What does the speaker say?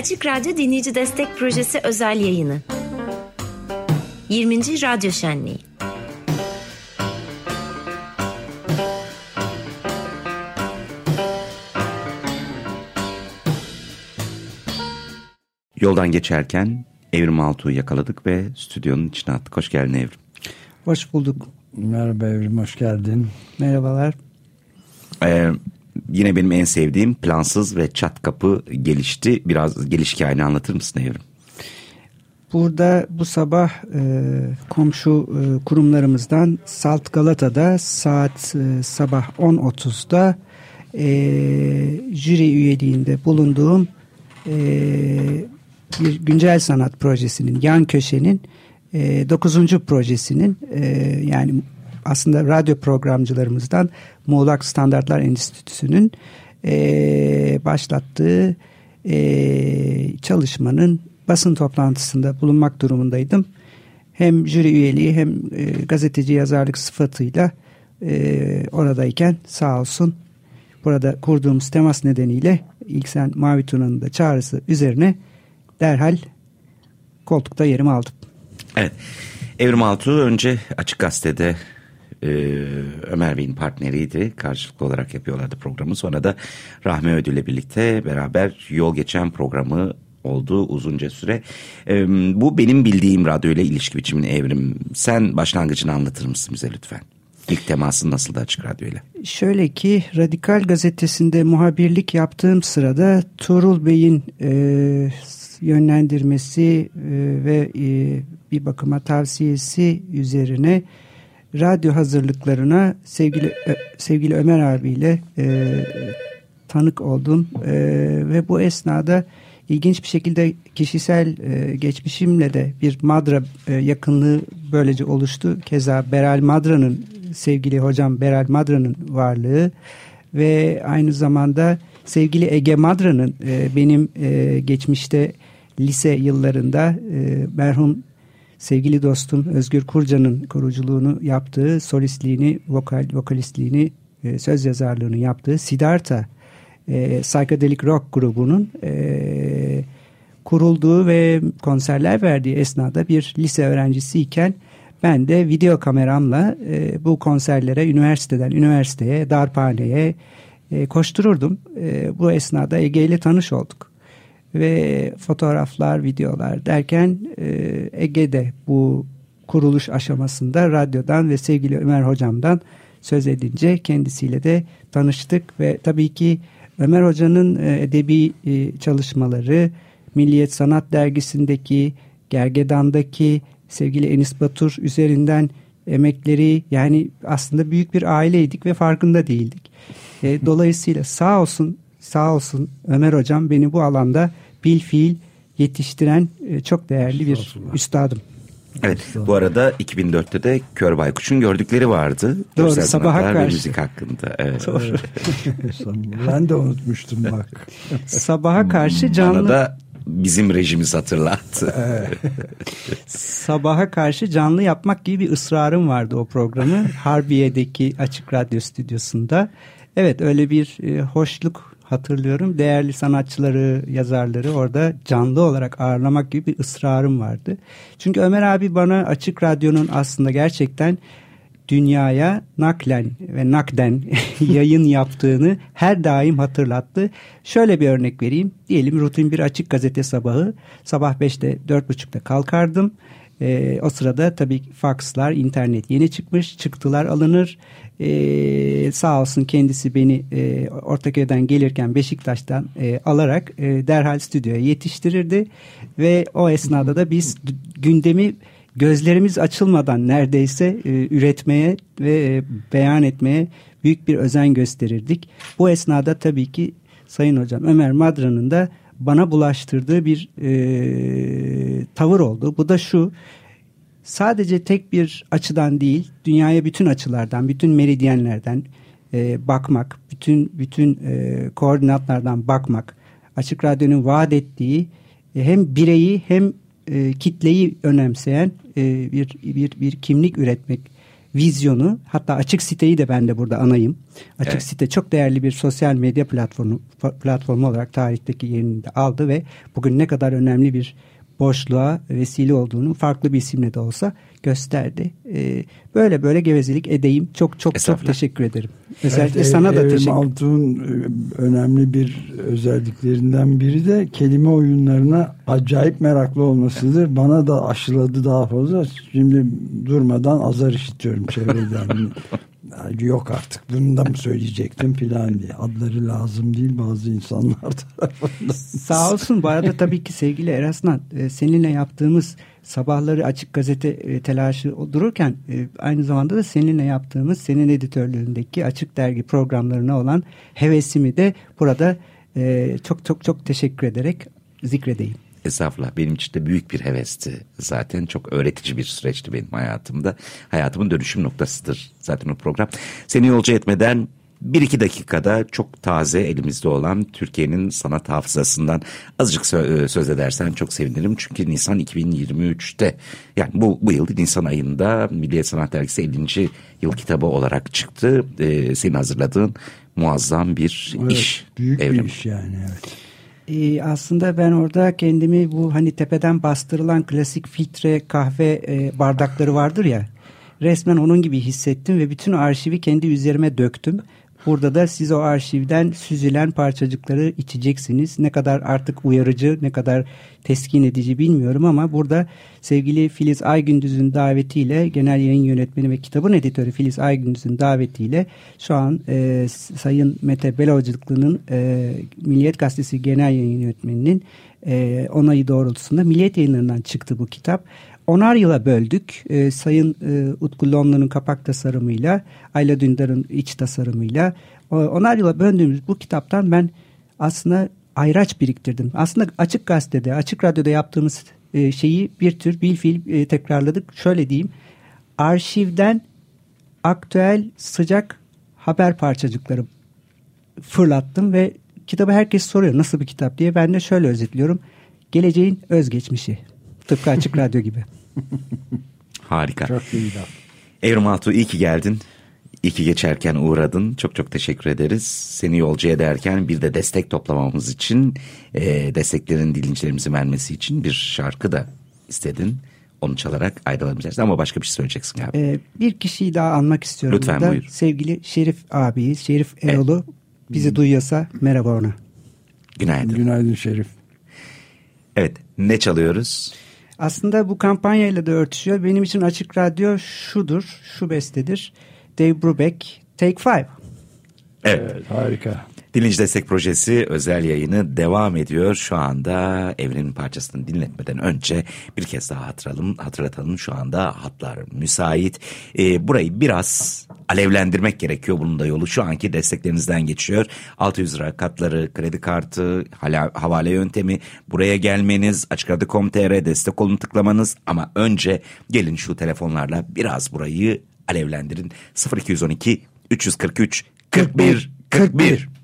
Açık Radyo Dinleyici Destek Projesi özel yayını. 20. Radyo Şenliği. Yoldan geçerken Evrim Altuğ'u yakaladık ve stüdyonun içine attık. Hoş geldin Evrim. Hoş bulduk. Merhaba Evrim, hoş geldin. Merhabalar. Ee, yine benim en sevdiğim plansız ve çat kapı gelişti. Biraz geliş hikayeni anlatır mısın Evrim? Burada bu sabah e, komşu e, kurumlarımızdan Salt Galata'da saat e, sabah 10.30'da e, jüri üyeliğinde bulunduğum e, bir güncel sanat projesinin yan köşenin e, 9. projesinin e, yani aslında radyo programcılarımızdan Muğlak Standartlar Enstitüsü'nün e, başlattığı e, çalışmanın basın toplantısında bulunmak durumundaydım. Hem jüri üyeliği hem e, gazeteci yazarlık sıfatıyla e, oradayken sağ olsun burada kurduğumuz temas nedeniyle İlksen Mavi Tuna'nın da çağrısı üzerine derhal koltukta yerimi aldım. Evet. Evrim Altuğ önce Açık Gazete'de e, Ömer Bey'in partneriydi. Karşılıklı olarak yapıyorlardı programı. Sonra da Rahmi Ödül'le birlikte beraber yol geçen programı oldu uzunca süre. E, bu benim bildiğim radyo ile ilişki biçimini Evrim. Sen başlangıcını anlatır mısın bize lütfen? İlk temasın nasıldı Açık Radyo ile? Şöyle ki Radikal Gazetesi'nde muhabirlik yaptığım sırada Tuğrul Bey'in e, yönlendirmesi e, ve e, bir bakıma tavsiyesi üzerine radyo hazırlıklarına sevgili sevgili Ömer abiyle e, tanık oldum e, ve bu esnada ilginç bir şekilde kişisel e, geçmişimle de bir Madra e, yakınlığı böylece oluştu. Keza Beral Madra'nın sevgili hocam Beral Madra'nın varlığı ve aynı zamanda sevgili Ege Madra'nın e, benim e, geçmişte lise yıllarında e, merhum sevgili dostum Özgür Kurcan'ın kuruculuğunu yaptığı, solistliğini, vokal vokalistliğini, e, söz yazarlığını yaptığı Siddhartha e, Psychedelic Rock grubunun e, kurulduğu ve konserler verdiği esnada bir lise öğrencisiyken ben de video kameramla e, bu konserlere üniversiteden üniversiteye, darphaneye e, koştururdum. E, bu esnada Ege ile tanış olduk. Ve fotoğraflar, videolar derken e, Ege'de bu kuruluş aşamasında radyodan ve sevgili Ömer hocamdan söz edince kendisiyle de tanıştık ve tabii ki Ömer Hoca'nın e, edebi e, çalışmaları, Milliyet Sanat Dergisi'ndeki, Gergedan'daki sevgili Enis Batur üzerinden emekleri yani aslında büyük bir aileydik ve farkında değildik. Dolayısıyla sağ olsun sağ olsun Ömer Hocam beni bu alanda bil fiil yetiştiren çok değerli bir üstadım. Evet bu arada 2004'te de Kör Baykuş'un gördükleri vardı. Doğru Görsel sabaha karşı. Ve müzik hakkında. Evet. Doğru. ben de unutmuştum bak. sabaha karşı canlı. Bana da bizim rejimiz hatırlattı. sabaha karşı canlı yapmak gibi bir ısrarım vardı o programı. Harbiye'deki Açık Radyo stüdyosunda. Evet öyle bir e, hoşluk hatırlıyorum. Değerli sanatçıları, yazarları orada canlı olarak ağırlamak gibi bir ısrarım vardı. Çünkü Ömer abi bana Açık Radyo'nun aslında gerçekten dünyaya naklen ve nakden yayın yaptığını her daim hatırlattı. Şöyle bir örnek vereyim. Diyelim rutin bir açık gazete sabahı. Sabah 5'te 4.30'da kalkardım. E, o sırada tabii fakslar, internet yeni çıkmış. Çıktılar alınır. E, sağ olsun kendisi beni e, Ortaköy'den gelirken Beşiktaş'tan e, alarak e, derhal stüdyoya yetiştirirdi. Ve o esnada da biz gündemi gözlerimiz açılmadan neredeyse e, üretmeye ve e, beyan etmeye büyük bir özen gösterirdik. Bu esnada tabii ki Sayın Hocam Ömer Madra'nın da bana bulaştırdığı bir e, tavır oldu. Bu da şu sadece tek bir açıdan değil dünyaya bütün açılardan bütün meridyenlerden e, bakmak bütün bütün e, koordinatlardan bakmak açık radyonun vaat ettiği e, hem bireyi hem e, kitleyi önemseyen e, bir, bir bir kimlik üretmek vizyonu hatta açık siteyi de ben de burada anayım. Açık Evet. site çok değerli bir sosyal medya platformu platformu olarak tarihteki yerini de aldı ve bugün ne kadar önemli bir boşluğa vesile olduğunu farklı bir isimle de olsa gösterdi. Ee, böyle böyle gevezelik edeyim. Çok çok çok teşekkür ederim. Özellikle Evet, sana da Evrim teşekkür Altuğ'un e, önemli bir özelliklerinden biri de kelime oyunlarına acayip meraklı olmasıdır. Bana da aşıladı daha fazla. Şimdi durmadan azar işitiyorum çevreden. Yok artık bunu da mı söyleyecektim filan diye. Adları lazım değil bazı insanlar tarafından. Sağ olsun. Bu arada tabii ki sevgili Eraslan e, seninle yaptığımız sabahları açık gazete e, telaşı dururken e, aynı zamanda da seninle yaptığımız senin editörlüğündeki açık dergi programlarına olan hevesimi de burada çok çok çok teşekkür ederek zikredeyim. Estağfurullah benim için de büyük bir hevesti. Zaten çok öğretici bir süreçti benim hayatımda. Hayatımın dönüşüm noktasıdır zaten o program. Seni yolcu etmeden bir iki dakikada çok taze elimizde olan Türkiye'nin sanat hafızasından azıcık e, söz edersen çok sevinirim. Çünkü Nisan 2023'te yani bu, bu yıl Nisan ayında Milliyet Sanat Dergisi 50. yıl kitabı olarak çıktı. Ee, senin hazırladığın muazzam bir Evet, iş. Büyük Evrim. bir iş yani evet. Ee, aslında ben orada kendimi bu hani tepeden bastırılan klasik filtre kahve e, bardakları vardır ya resmen onun gibi hissettim ve bütün arşivi kendi üzerime döktüm. Burada da siz o arşivden süzülen parçacıkları içeceksiniz. Ne kadar artık uyarıcı, ne kadar teskin edici bilmiyorum ama burada sevgili Filiz Aygündüz'ün davetiyle genel yayın yönetmeni ve kitabın editörü Filiz Aygündüz'ün davetiyle şu an e, Sayın Mete Belovcılıklı'nın e, Milliyet Gazetesi genel yayın yönetmeninin e, onayı doğrultusunda Milliyet yayınlarından çıktı bu kitap. Onar yıla böldük. Ee, Sayın e, Utku Lonlu'nun kapak tasarımıyla, Ayla Dündar'ın iç tasarımıyla. O, onar yıla böldüğümüz bu kitaptan ben aslında ayraç biriktirdim. Aslında Açık Gazete'de, Açık Radyo'da yaptığımız e, şeyi bir tür bil fiil e, tekrarladık. Şöyle diyeyim, arşivden aktüel sıcak haber parçacıkları fırlattım ve kitabı herkes soruyor nasıl bir kitap diye. Ben de şöyle özetliyorum. Geleceğin özgeçmişi. Tıpkı Açık Radyo gibi. Harika. Çok iyi laf. Evrim Altuğ iyi ki geldin. İyi ki geçerken uğradın. Çok çok teşekkür ederiz. Seni yolcu ederken bir de destek toplamamız için, e, desteklerin dilinçlerimizi vermesi için bir şarkı da istedin. Onu çalarak ayrılamayacağız. Ama başka bir şey söyleyeceksin galiba. Ee, bir kişiyi daha anmak istiyorum. Lütfen, burada. buyur. Sevgili Şerif abiyi, Şerif Erol'u bizi duyuyorsa merhaba ona. Günaydın. Günaydın Şerif. Evet ne çalıyoruz? Aslında bu kampanyayla da örtüşüyor. Benim için Açık Radyo şudur, şu bestedir. Dave Brubeck, Take Five. Evet. Evet, harika. Dinleyici Destek Projesi özel yayını devam ediyor. Şu anda Evrenin parçasını dinletmeden önce bir kez daha hatırlayalım, hatırlatalım. Şu anda hatlar müsait. Ee, burayı biraz alevlendirmek gerekiyor bunun da yolu. Şu anki desteklerinizden geçiyor. 600 lira katları, kredi kartı, havale yöntemi. Buraya gelmeniz, açıkradı.com.tr destek olun tıklamanız. Ama önce gelin şu telefonlarla biraz burayı alevlendirin. 0212 343 41 41